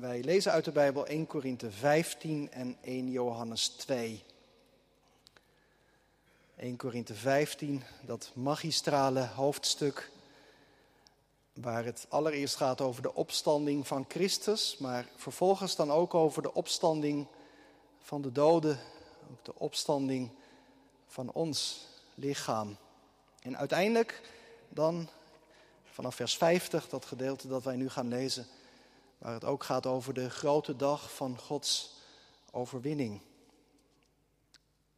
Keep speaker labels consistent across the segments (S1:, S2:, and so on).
S1: Wij lezen uit de Bijbel 1 Korinthe 15 en 1 Johannes 2. 1 Korinthe 15, dat magistrale hoofdstuk waar het allereerst gaat over de opstanding van Christus, maar vervolgens dan ook over de opstanding van de doden, ook de opstanding van ons lichaam. En uiteindelijk dan vanaf vers 50, dat gedeelte dat wij nu gaan lezen, waar het ook gaat over de grote dag van Gods overwinning.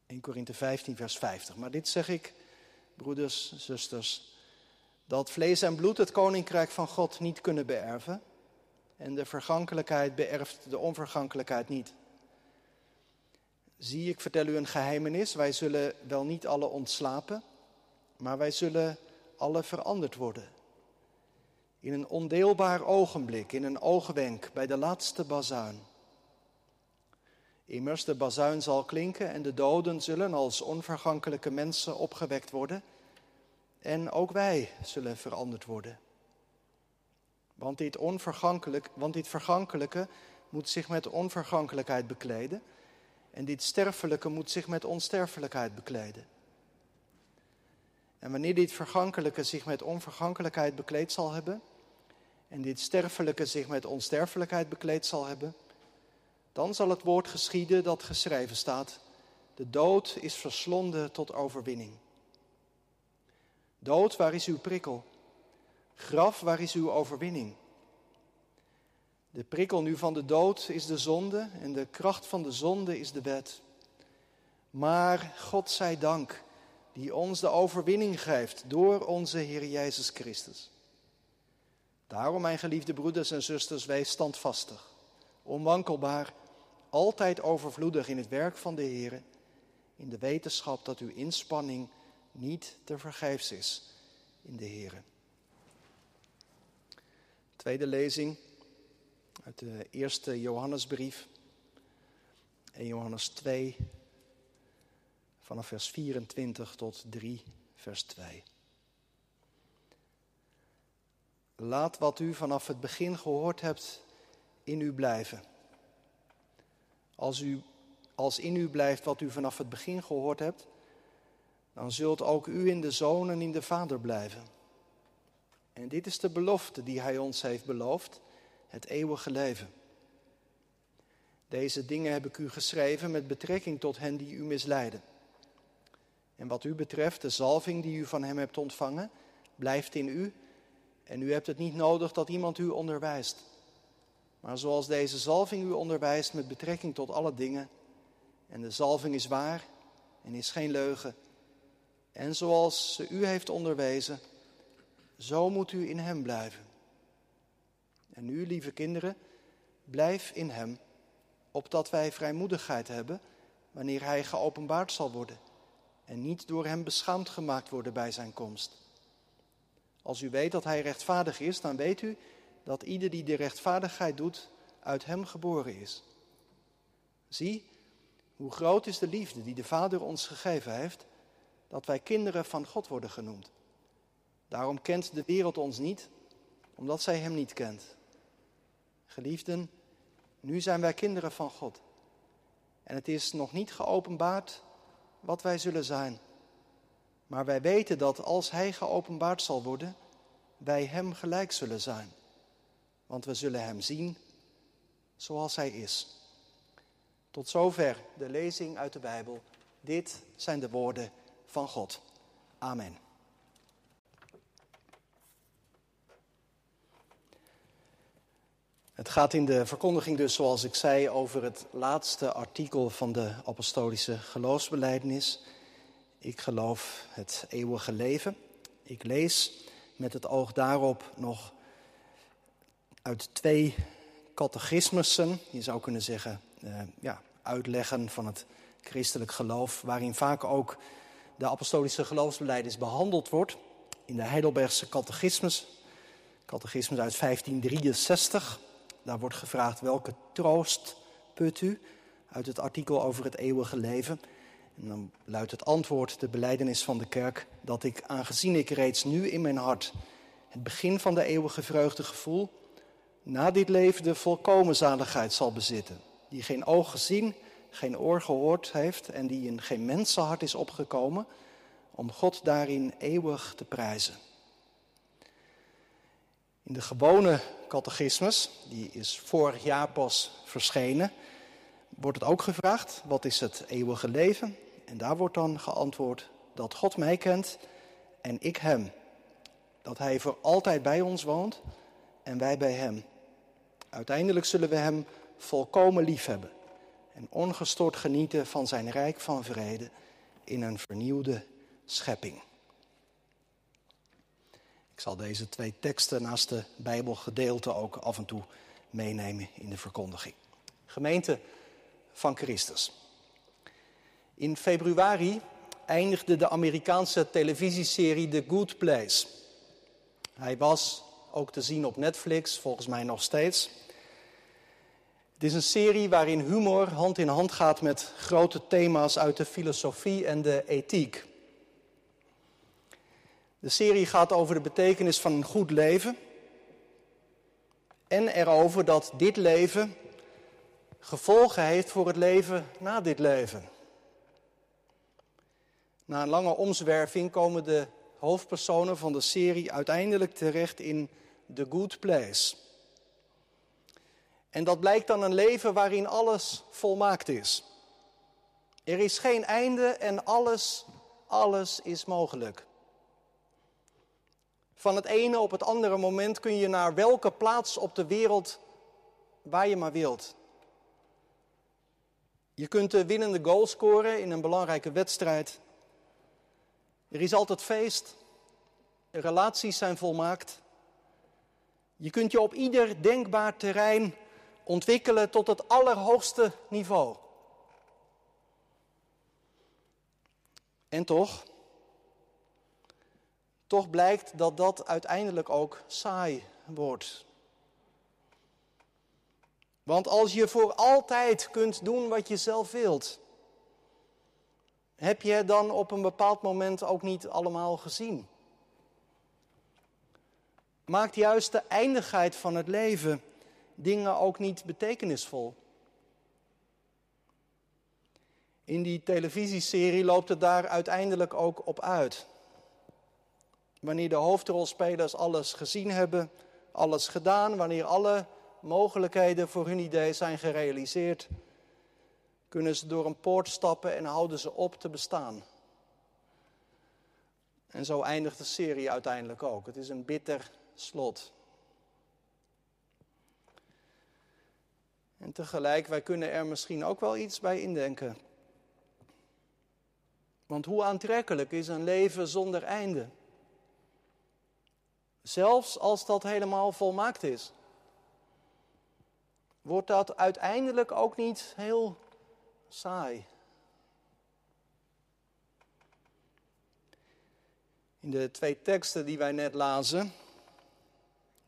S1: 1 Korinthe 15, vers 50. Maar dit zeg ik, broeders, zusters, dat vlees en bloed het koninkrijk van God niet kunnen beërven. En de vergankelijkheid beërft de onvergankelijkheid niet. Zie, ik vertel u een geheimenis. Wij zullen wel niet alle ontslapen, maar wij zullen alle veranderd worden. In een ondeelbaar ogenblik, in een oogwenk, bij de laatste bazuin. Immers, de bazuin zal klinken en de doden zullen als onvergankelijke mensen opgewekt worden. En ook wij zullen veranderd worden. Want dit, onvergankelijk, want dit vergankelijke moet zich met onvergankelijkheid bekleden. En dit sterfelijke moet zich met onsterfelijkheid bekleden. En wanneer dit vergankelijke zich met onvergankelijkheid bekleed zal hebben, en dit sterfelijke zich met onsterfelijkheid bekleed zal hebben, dan zal het woord geschieden dat geschreven staat: De dood is verslonden tot overwinning. Dood, waar is uw prikkel? Graf, waar is uw overwinning? De prikkel nu van de dood is de zonde en de kracht van de zonde is de wet. Maar God zij dank die ons de overwinning geeft door onze Heer Jezus Christus. Daarom, mijn geliefde broeders en zusters, wees standvastig, onwankelbaar, altijd overvloedig in het werk van de Heer, in de wetenschap dat uw inspanning niet te vergeefs is in de Heer. Tweede lezing uit de eerste Johannesbrief, 1 Johannes 2, vanaf vers 24 tot 3, vers 2. Laat wat u vanaf het begin gehoord hebt in u blijven. Als, u, als in u blijft wat u vanaf het begin gehoord hebt, dan zult ook u in de zoon en in de vader blijven. En dit is de belofte die hij ons heeft beloofd, het eeuwige leven. Deze dingen heb ik u geschreven met betrekking tot hen die u misleiden. En wat u betreft, de zalving die u van hem hebt ontvangen, blijft in u en u hebt het niet nodig dat iemand u onderwijst. Maar zoals deze zalving u onderwijst met betrekking tot alle dingen, en de zalving is waar en is geen leugen, en zoals ze u heeft onderwezen, zo moet u in hem blijven. En u, lieve kinderen, blijf in hem, opdat wij vrijmoedigheid hebben wanneer hij geopenbaard zal worden en niet door hem beschaamd gemaakt worden bij zijn komst. Als u weet dat hij rechtvaardig is, dan weet u dat ieder die de rechtvaardigheid doet, uit hem geboren is. Zie, hoe groot is de liefde die de Vader ons gegeven heeft, dat wij kinderen van God worden genoemd. Daarom kent de wereld ons niet, omdat zij hem niet kent. Geliefden, nu zijn wij kinderen van God. En het is nog niet geopenbaard wat wij zullen zijn. Maar wij weten dat als Hij geopenbaard zal worden, wij Hem gelijk zullen zijn. Want we zullen Hem zien zoals Hij is. Tot zover de lezing uit de Bijbel. Dit zijn de woorden van God. Amen. Het gaat in de verkondiging dus, zoals ik zei, over het laatste artikel van de apostolische geloofsbelijdenis. Ik geloof het eeuwige leven. Ik lees met het oog daarop nog uit twee catechismussen, je zou kunnen zeggen, uh, ja, uitleggen van het christelijk geloof, waarin vaak ook de apostolische geloofsbelijdenis behandeld wordt. In de Heidelbergse catechismus, catechismus uit 1563, daar wordt gevraagd welke troost put u uit het artikel over het eeuwige leven. En dan luidt het antwoord, de beleidenis van de kerk, dat ik, aangezien ik reeds nu in mijn hart het begin van de eeuwige vreugde gevoel, na dit leven de volkomen zaligheid zal bezitten. Die geen oog gezien, geen oor gehoord heeft en die in geen mensenhart is opgekomen, om God daarin eeuwig te prijzen. In de gewone catechismus, die is vorig jaar pas verschenen, wordt het ook gevraagd: wat is het eeuwige leven? En daar wordt dan geantwoord dat God mij kent en ik hem. Dat hij voor altijd bij ons woont en wij bij hem. Uiteindelijk zullen we hem volkomen lief hebben en ongestoord genieten van zijn rijk van vrede in een vernieuwde schepping. Ik zal deze twee teksten naast de Bijbelgedeelte ook af en toe meenemen in de verkondiging. Gemeente van Christus. In februari eindigde de Amerikaanse televisieserie The Good Place. Hij was ook te zien op Netflix, volgens mij nog steeds. Het is een serie waarin humor hand in hand gaat met grote thema's uit de filosofie en de ethiek. De serie gaat over de betekenis van een goed leven en erover dat dit leven gevolgen heeft voor het leven na dit leven. Na een lange omzwerving komen de hoofdpersonen van de serie uiteindelijk terecht in The Good Place. En dat blijkt dan een leven waarin alles volmaakt is. Er is geen einde en alles, alles is mogelijk. Van het ene op het andere moment kun je naar welke plaats op de wereld waar je maar wilt. Je kunt de winnende goal scoren in een belangrijke wedstrijd. Er is altijd feest. Relaties zijn volmaakt. Je kunt je op ieder denkbaar terrein ontwikkelen tot het allerhoogste niveau. En toch, toch blijkt dat dat uiteindelijk ook saai wordt. Want als je voor altijd kunt doen wat je zelf wilt, heb je dan op een bepaald moment ook niet allemaal gezien? Maakt juist de eindigheid van het leven dingen ook niet betekenisvol? In die televisieserie loopt het daar uiteindelijk ook op uit. Wanneer de hoofdrolspelers alles gezien hebben, alles gedaan, wanneer alle mogelijkheden voor hun idee zijn gerealiseerd, kunnen ze door een poort stappen en houden ze op te bestaan. En zo eindigt de serie uiteindelijk ook. Het is een bitter slot. En tegelijk, wij kunnen er misschien ook wel iets bij indenken. Want hoe aantrekkelijk is een leven zonder einde? Zelfs als dat helemaal volmaakt is. Wordt dat uiteindelijk ook niet heel saai? In de twee teksten die wij net lazen,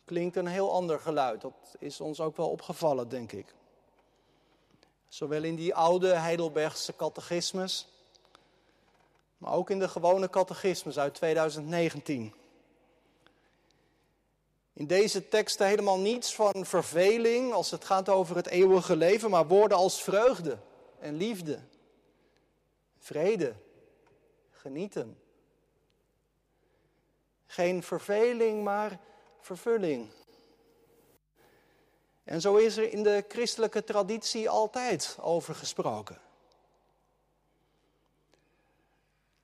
S1: klinkt een heel ander geluid. Dat is ons ook wel opgevallen, denk ik. Zowel in die oude Heidelbergse catechismus, maar ook in de gewone catechismus uit 2019. In deze teksten helemaal niets van verveling als het gaat over het eeuwige leven, maar woorden als vreugde en liefde, vrede, genieten. Geen verveling, maar vervulling. En zo is er in de christelijke traditie altijd over gesproken.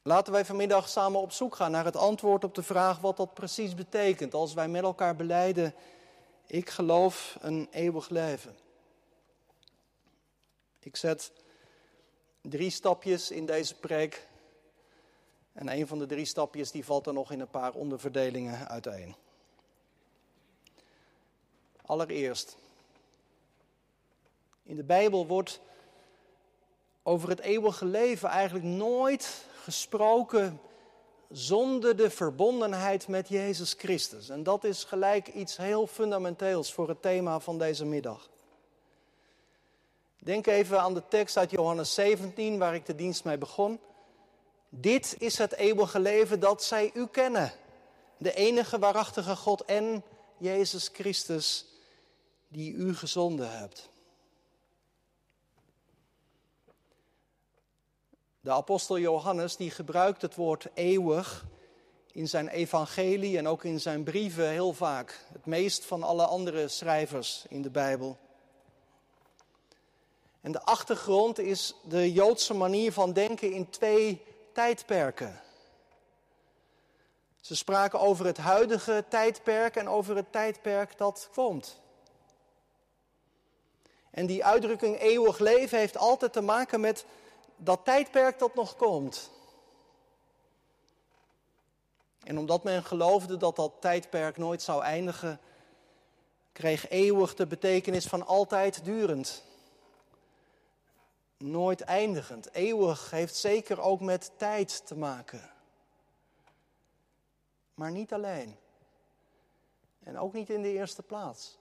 S1: Laten wij vanmiddag samen op zoek gaan naar het antwoord op de vraag wat dat precies betekent als wij met elkaar beleiden, ik geloof een eeuwig leven. Ik zet drie stapjes in deze preek en een van de drie stapjes die valt er nog in een paar onderverdelingen uiteen. Allereerst, in de Bijbel wordt over het eeuwige leven eigenlijk nooit gesproken zonder de verbondenheid met Jezus Christus. En dat is gelijk iets heel fundamenteels voor het thema van deze middag. Denk even aan de tekst uit Johannes 17, waar ik de dienst mee begon. Dit is het eeuwige leven dat zij u kennen. De enige waarachtige God en Jezus Christus, die u gezonden hebt. De apostel Johannes die gebruikt het woord eeuwig in zijn evangelie en ook in zijn brieven heel vaak. Het meest van alle andere schrijvers in de Bijbel. En de achtergrond is de Joodse manier van denken in twee tijdperken. Ze spraken over het huidige tijdperk en over het tijdperk dat komt. En die uitdrukking eeuwig leven heeft altijd te maken met dat tijdperk dat nog komt. En omdat men geloofde dat dat tijdperk nooit zou eindigen, kreeg eeuwig de betekenis van altijd durend. Nooit eindigend. Eeuwig heeft zeker ook met tijd te maken. Maar niet alleen. En ook niet in de eerste plaats.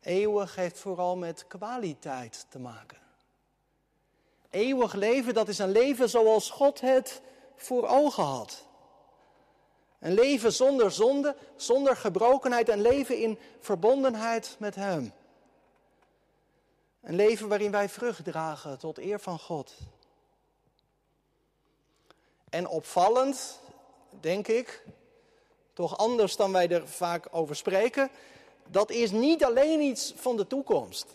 S1: Eeuwig heeft vooral met kwaliteit te maken. Eeuwig leven, dat is een leven zoals God het voor ogen had. Een leven zonder zonde, zonder gebrokenheid, een leven in verbondenheid met Hem. Een leven waarin wij vrucht dragen tot eer van God. En opvallend, denk ik, toch anders dan wij er vaak over spreken, dat is niet alleen iets van de toekomst.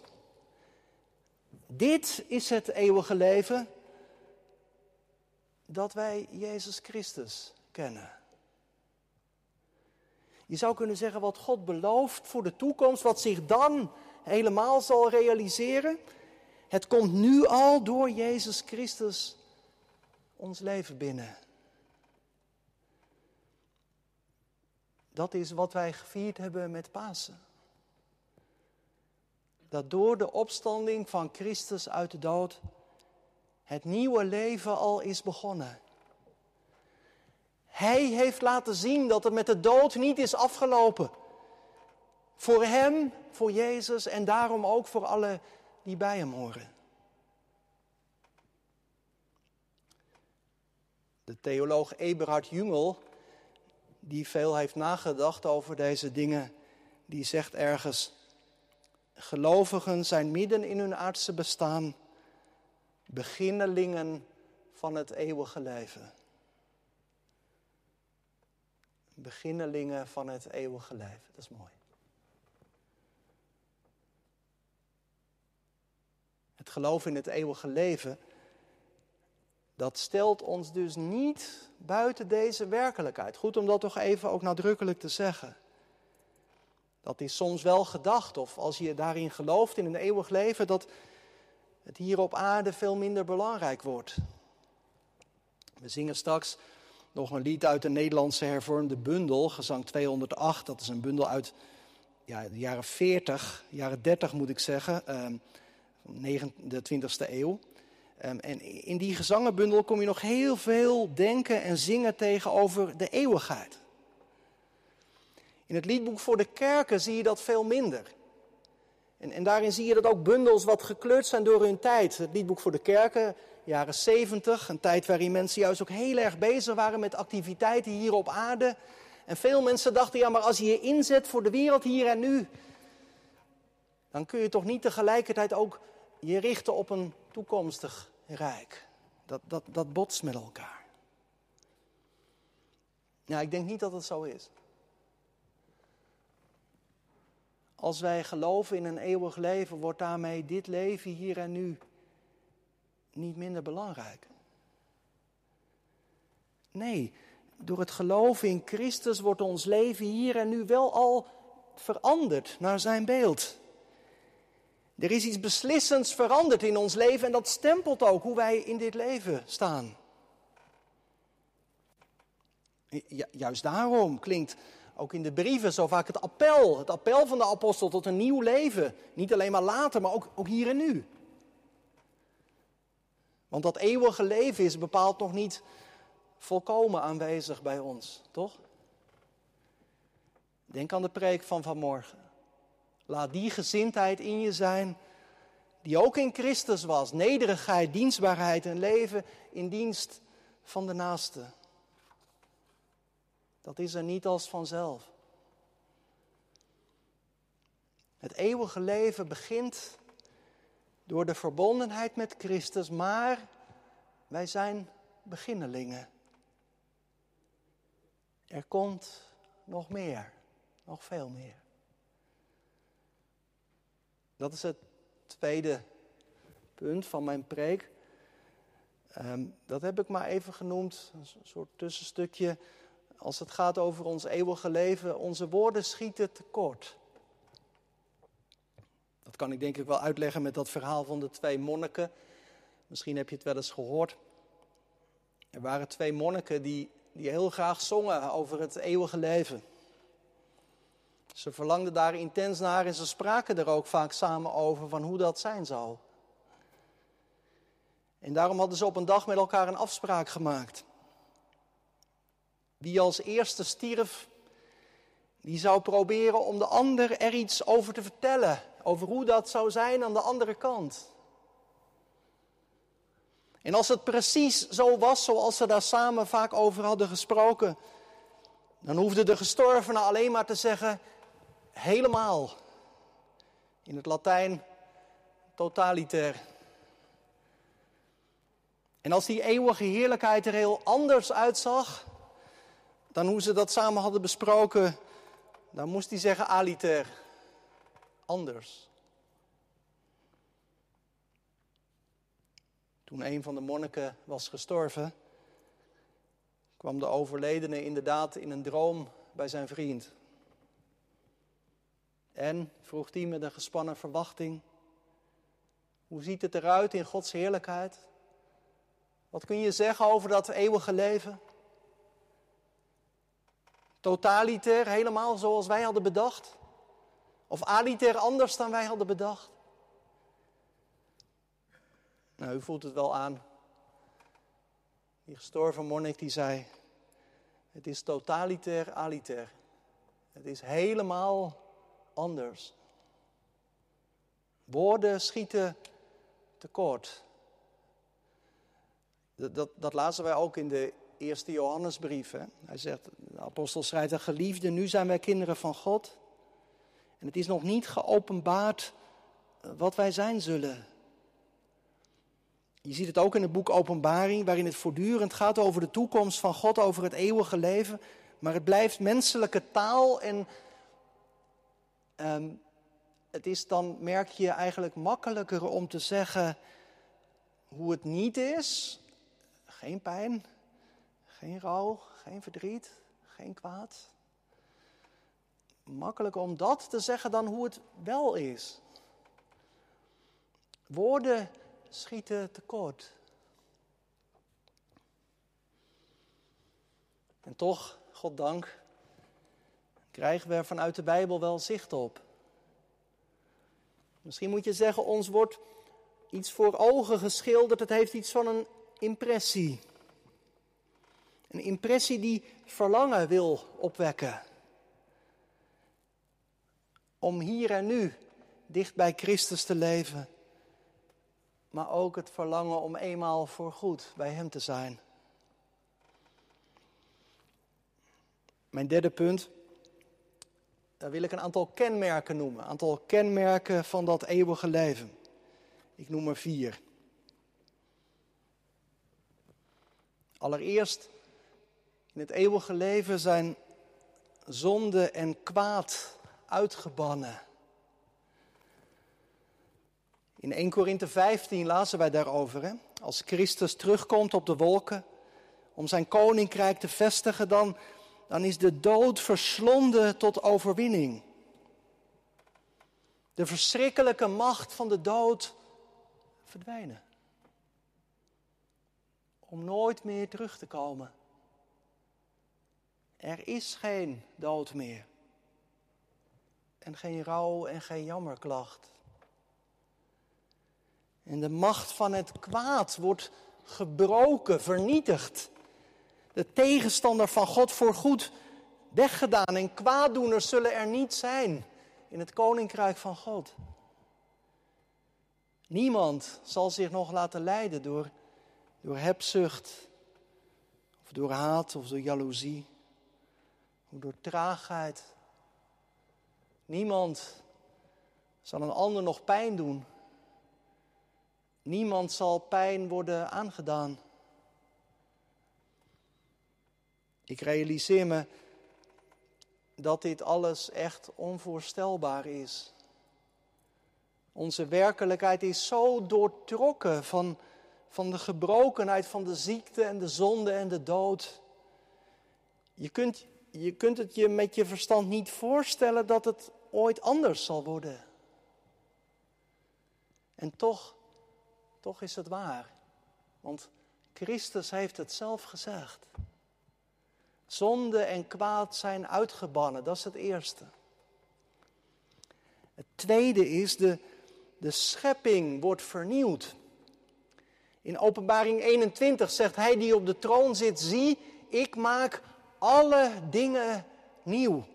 S1: Dit is het eeuwige leven dat wij Jezus Christus kennen. Je zou kunnen zeggen wat God belooft voor de toekomst, wat zich dan helemaal zal realiseren. Het komt nu al door Jezus Christus ons leven binnen. Dat is wat wij gevierd hebben met Pasen. Dat door de opstanding van Christus uit de dood het nieuwe leven al is begonnen. Hij heeft laten zien dat het met de dood niet is afgelopen. Voor hem, voor Jezus en daarom ook voor alle die bij hem horen. De theoloog Eberhard Jungel, die veel heeft nagedacht over deze dingen, die zegt ergens: Gelovigen zijn midden in hun aardse bestaan beginnelingen van het eeuwige leven. Beginnelingen van het eeuwige leven, dat is mooi. Het geloof in het eeuwige leven, dat stelt ons dus niet buiten deze werkelijkheid. Goed om dat toch even ook nadrukkelijk te zeggen. Dat is soms wel gedacht, of als je daarin gelooft in een eeuwig leven, dat het hier op aarde veel minder belangrijk wordt. We zingen straks nog een lied uit de Nederlandse hervormde bundel, gezang 208. Dat is een bundel uit ja, de jaren 40, jaren 30 moet ik zeggen, de 20e eeuw. Ehm, en in die gezangenbundel kom je nog heel veel denken en zingen tegen over de eeuwigheid. In het liedboek voor de kerken zie je dat veel minder. En, en daarin zie je dat ook bundels wat gekleurd zijn door hun tijd. Het liedboek voor de kerken, jaren 70, een tijd waarin mensen juist ook heel erg bezig waren met activiteiten hier op aarde. En veel mensen dachten, ja, maar als je je inzet voor de wereld hier en nu, dan kun je toch niet tegelijkertijd ook je richten op een toekomstig rijk. Dat, dat, dat botst met elkaar. Ja, ik denk niet dat het zo is. Als wij geloven in een eeuwig leven, wordt daarmee dit leven hier en nu niet minder belangrijk. Nee, door het geloven in Christus wordt ons leven hier en nu wel al veranderd naar zijn beeld. Er is iets beslissends veranderd in ons leven en dat stempelt ook hoe wij in dit leven staan. juist daarom klinkt ook in de brieven zo vaak het appel. Het appel van de apostel tot een nieuw leven. Niet alleen maar later, maar ook, ook hier en nu. Want dat eeuwige leven is bepaald nog niet volkomen aanwezig bij ons, toch? Denk aan de preek van vanmorgen. Laat die gezindheid in je zijn die ook in Christus was. Nederigheid, dienstbaarheid en leven in dienst van de naaste. Dat is er niet als vanzelf. Het eeuwige leven begint door de verbondenheid met Christus, maar wij zijn beginnelingen. Er komt nog meer, nog veel meer. Dat is het tweede punt van mijn preek. Ehm, dat heb ik maar even genoemd, een soort tussenstukje. Als het gaat over ons eeuwige leven, onze woorden schieten tekort. Dat kan ik denk ik wel uitleggen met dat verhaal van de twee monniken. Misschien heb je het wel eens gehoord. Er waren twee monniken die, die heel graag zongen over het eeuwige leven. Ze verlangden daar intens naar en ze spraken er ook vaak samen over van hoe dat zijn zou. En daarom hadden ze op een dag met elkaar een afspraak gemaakt. Wie als eerste stierf, die zou proberen om de ander er iets over te vertellen. Over hoe dat zou zijn aan de andere kant. En als het precies zo was zoals ze daar samen vaak over hadden gesproken, dan hoefde de gestorvene alleen maar te zeggen: helemaal. In het Latijn totaliter. En als die eeuwige heerlijkheid er heel anders uitzag dan hoe ze dat samen hadden besproken, dan moest hij zeggen aliter. Anders. Toen een van de monniken was gestorven, kwam de overledene inderdaad in een droom bij zijn vriend. En vroeg hij met een gespannen verwachting: Hoe ziet het eruit in Gods heerlijkheid? Wat kun je zeggen over dat eeuwige leven? Totaliter, helemaal zoals wij hadden bedacht? Of aliter anders dan wij hadden bedacht? Nou, u voelt het wel aan. Die gestorven monnik die zei: Het is totaliter, aliter. Het is helemaal anders. Woorden schieten tekort. Dat, dat, dat lazen wij ook in de eerste Johannesbrief. Hè? Hij zegt, de apostel schrijft, geliefde, nu zijn wij kinderen van God. En het is nog niet geopenbaard eh, wat wij zijn zullen. Je ziet het ook in het boek Openbaring, waarin het voortdurend gaat over de toekomst van God, over het eeuwige leven. Maar het blijft menselijke taal en um, het is dan, merk je, eigenlijk makkelijker om te zeggen hoe het niet is. Geen pijn, geen rouw, geen verdriet, geen kwaad. Makkelijker om dat te zeggen dan hoe het wel is. Woorden schieten tekort. En toch, goddank, krijgen we er vanuit de Bijbel wel zicht op. Misschien moet je zeggen, ons wordt iets voor ogen geschilderd, het heeft iets van een impressie. Een impressie die verlangen wil opwekken. Om hier en nu dicht bij Christus te leven. Maar ook het verlangen om eenmaal voor goed bij Hem te zijn. Mijn derde punt. Daar wil ik een aantal kenmerken noemen. Een aantal kenmerken van dat eeuwige leven. Ik noem er vier. Allereerst in het eeuwige leven zijn zonde en kwaad uitgebannen. In 1 Korinthe 15 lazen wij daarover. Hè? Als Christus terugkomt op de wolken om zijn koninkrijk te vestigen, dan, dan is de dood verslonden tot overwinning. De verschrikkelijke macht van de dood verdwijnen. Om nooit meer terug te komen. Er is geen dood meer. En geen rouw en geen jammerklacht. En de macht van het kwaad wordt gebroken, vernietigd. De tegenstander van God voor goed weggedaan. En kwaaddoeners zullen er niet zijn in het koninkrijk van God. Niemand zal zich nog laten leiden door, door hebzucht, of door haat of door jaloezie door traagheid. Niemand zal een ander nog pijn doen. Niemand zal pijn worden aangedaan. Ik realiseer me dat dit alles echt onvoorstelbaar is. Onze werkelijkheid is zo doortrokken van, van de gebrokenheid, van de ziekte en de zonde en de dood. Je kunt, je kunt het je met je verstand niet voorstellen dat het ooit anders zal worden. En toch, toch is het waar. Want Christus heeft het zelf gezegd. Zonde en kwaad zijn uitgebannen, dat is het eerste. Het tweede is, de, de schepping wordt vernieuwd. In Openbaring 21 zegt hij die op de troon zit, zie, ik maak alle dingen nieuw.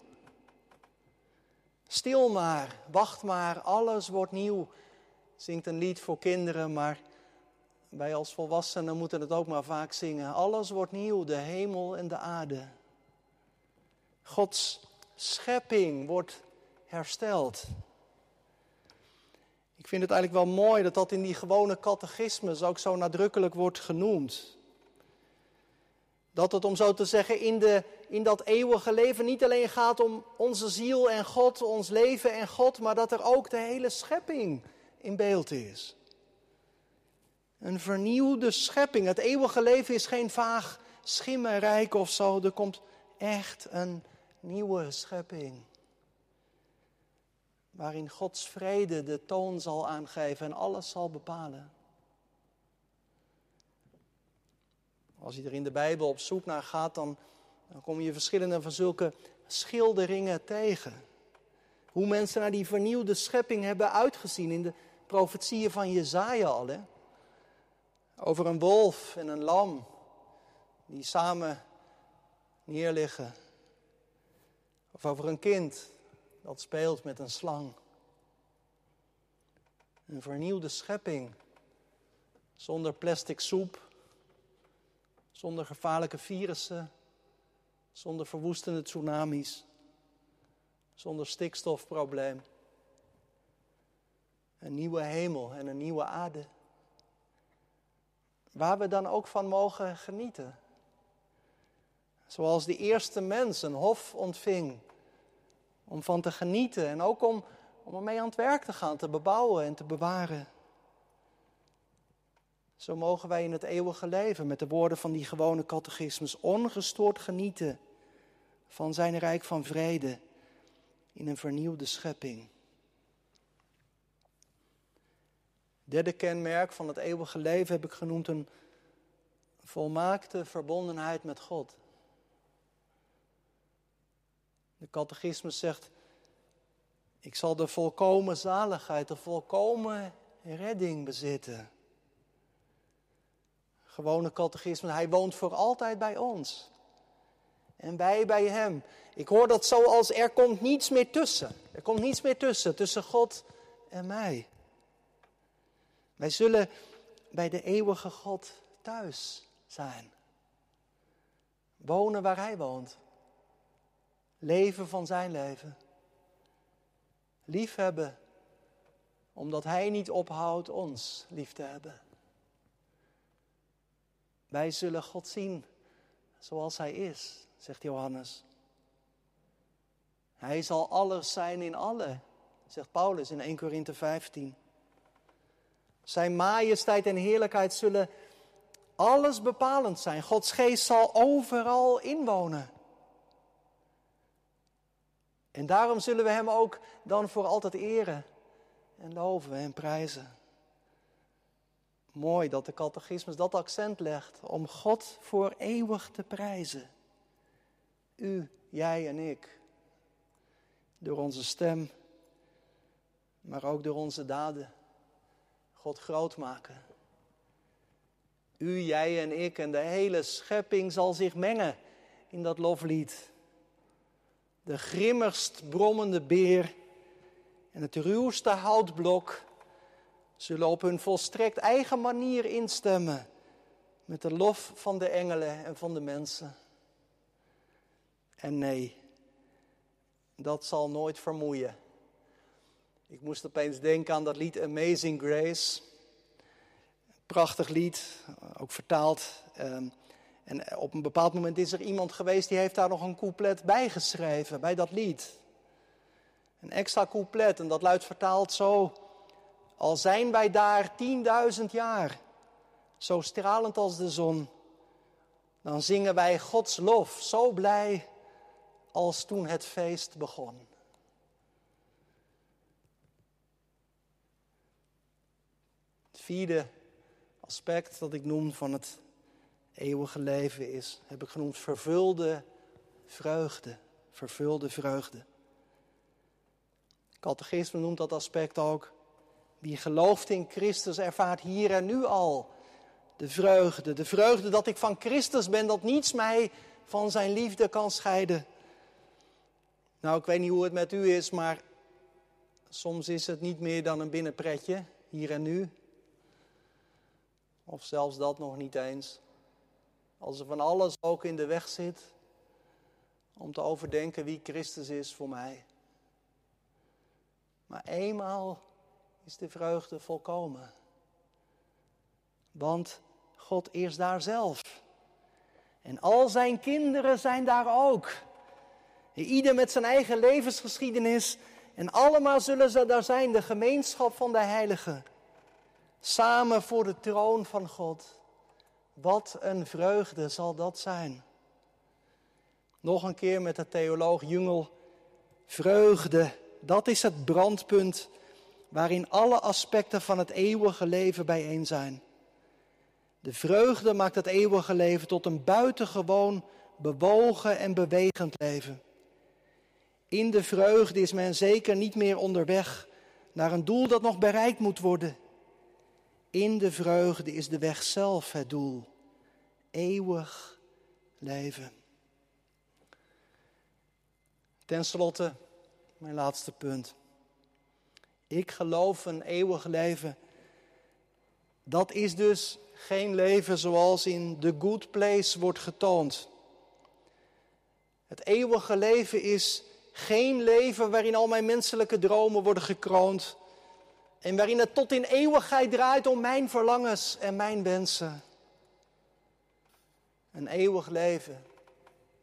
S1: Stil maar, wacht maar, alles wordt nieuw. Zingt een lied voor kinderen, maar wij als volwassenen moeten het ook maar vaak zingen. Alles wordt nieuw, de hemel en de aarde. Gods schepping wordt hersteld. Ik vind het eigenlijk wel mooi dat dat in die gewone catechismus ook zo nadrukkelijk wordt genoemd. Dat het, om zo te zeggen, in, de, in dat eeuwige leven niet alleen gaat om onze ziel en God, ons leven en God, maar dat er ook de hele schepping in beeld is. Een vernieuwde schepping. Het eeuwige leven is geen vaag schimmerrijk of zo. Er komt echt een nieuwe schepping. Waarin Gods vrede de toon zal aangeven en alles zal bepalen. Als je er in de Bijbel op zoek naar gaat, dan, dan kom je verschillende van zulke schilderingen tegen. Hoe mensen naar die vernieuwde schepping hebben uitgezien in de profetieën van Jezaja al. Hè? Over een wolf en een lam die samen neerliggen. Of over een kind dat speelt met een slang. Een vernieuwde schepping zonder plastic soep, zonder gevaarlijke virussen, zonder verwoestende tsunamis, zonder stikstofprobleem. Een nieuwe hemel en een nieuwe aarde. Waar we dan ook van mogen genieten. Zoals de eerste mens een hof ontving om van te genieten en ook om, om ermee aan het werk te gaan, te bebouwen en te bewaren. Zo mogen wij in het eeuwige leven met de woorden van die gewone catechismus ongestoord genieten van zijn rijk van vrede in een vernieuwde schepping. Derde kenmerk van het eeuwige leven heb ik genoemd een volmaakte verbondenheid met God. De catechismus zegt, ik zal de volkomen zaligheid, de volkomen redding bezitten. Gewone catechismus, hij woont voor altijd bij ons. En wij bij hem. Ik hoor dat zoals er komt niets meer tussen. Er komt niets meer tussen, tussen God en mij. Wij zullen bij de eeuwige God thuis zijn. Wonen waar Hij woont. Leven van Zijn leven. Liefhebben, omdat Hij niet ophoudt ons lief te hebben. Wij zullen God zien zoals Hij is, zegt Johannes. Hij zal alles zijn in alle, zegt Paulus in 1 Korinthe 15. Zijn majesteit en heerlijkheid zullen alles bepalend zijn. Gods geest zal overal inwonen. En daarom zullen we Hem ook dan voor altijd eren en loven en prijzen. Mooi dat de catechismus dat accent legt om God voor eeuwig te prijzen. U, jij en ik. Door onze stem, maar ook door onze daden. God groot maken. U, jij en ik en de hele schepping zal zich mengen in dat loflied. De grimmigst brommende beer en het ruwste houtblok zullen op hun volstrekt eigen manier instemmen met de lof van de engelen en van de mensen. En nee, dat zal nooit vermoeien. Ik moest opeens denken aan dat lied Amazing Grace. Prachtig lied, ook vertaald. Ehm, en op een bepaald moment is er iemand geweest die heeft daar nog een couplet bij geschreven, bij dat lied. Een extra couplet en dat luidt vertaald zo. Al zijn wij daar 10.000 jaar, zo stralend als de zon, dan zingen wij Gods lof zo blij als toen het feest begon. Vierde aspect dat ik noem van het eeuwige leven is, heb ik genoemd, vervulde vreugde. Vervulde vreugde. Catechisme noemt dat aspect ook. Wie gelooft in Christus ervaart hier en nu al de vreugde. De vreugde dat ik van Christus ben, dat niets mij van zijn liefde kan scheiden. Nou, ik weet niet hoe het met u is, maar soms is het niet meer dan een binnenpretje, hier en nu. Of zelfs dat nog niet eens. Als er van alles ook in de weg zit om te overdenken wie Christus is voor mij. Maar eenmaal is de vreugde volkomen. Want God is daar zelf. En al zijn kinderen zijn daar ook. Ieder met zijn eigen levensgeschiedenis. En allemaal zullen ze daar zijn, de gemeenschap van de heiligen. Samen voor de troon van God. Wat een vreugde zal dat zijn. Nog een keer met de theoloog Jungel. Vreugde, dat is het brandpunt waarin alle aspecten van het eeuwige leven bijeen zijn. De vreugde maakt het eeuwige leven tot een buitengewoon bewogen en bewegend leven. In de vreugde is men zeker niet meer onderweg naar een doel dat nog bereikt moet worden. In de vreugde is de weg zelf het doel. Eeuwig leven. Ten slotte, mijn laatste punt. Ik geloof een eeuwig leven. Dat is dus geen leven zoals in The Good Place wordt getoond. Het eeuwige leven is geen leven waarin al mijn menselijke dromen worden gekroond. En waarin het tot in eeuwigheid draait om mijn verlangens en mijn wensen. Een eeuwig leven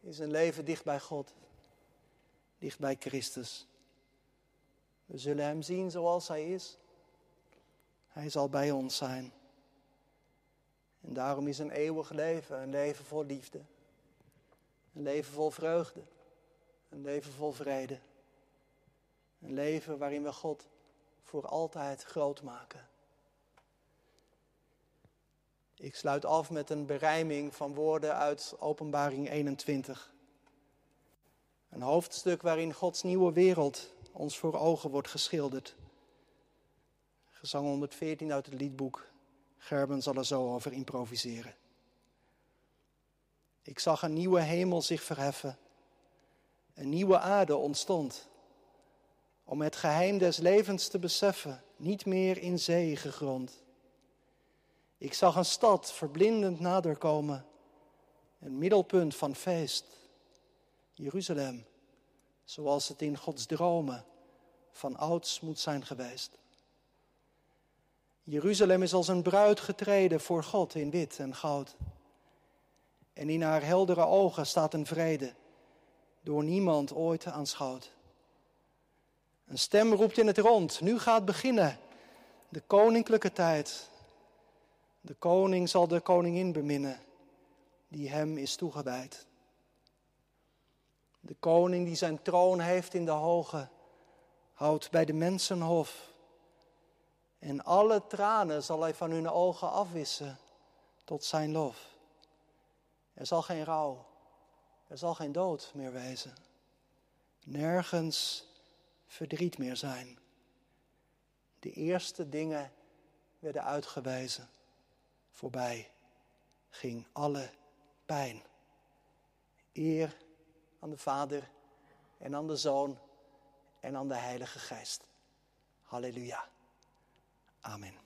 S1: is een leven dicht bij God, dicht bij Christus. We zullen Hem zien zoals Hij is. Hij zal bij ons zijn. En daarom is een eeuwig leven een leven vol liefde, een leven vol vreugde, een leven vol vrede. Een leven waarin we God voor altijd groot maken. Ik sluit af met een berijming van woorden uit Openbaring 21. Een hoofdstuk waarin Gods nieuwe wereld ons voor ogen wordt geschilderd. Gezang 114 uit het liedboek. Gerben zal er zo over improviseren. Ik zag een nieuwe hemel zich verheffen. Een nieuwe aarde ontstond. Om het geheim des levens te beseffen, niet meer in zee gegrond. Ik zag een stad verblindend naderkomen, een middelpunt van feest. Jeruzalem, zoals het in Gods dromen van ouds moet zijn geweest. Jeruzalem is als een bruid getreden voor God in wit en goud. En in haar heldere ogen staat een vrede, door niemand ooit aanschouwd. Een stem roept in het rond, nu gaat beginnen de koninklijke tijd. De koning zal de koningin beminnen, die hem is toegewijd. De koning die zijn troon heeft in de hoge, houdt bij de mensen hof. En alle tranen zal hij van hun ogen afwissen tot zijn lof. Er zal geen rouw, er zal geen dood meer wezen. Nergens verdriet meer zijn. De eerste dingen werden uitgewezen. Voorbij ging alle pijn. Eer aan de Vader en aan de Zoon en aan de Heilige Geest. Halleluja. Amen.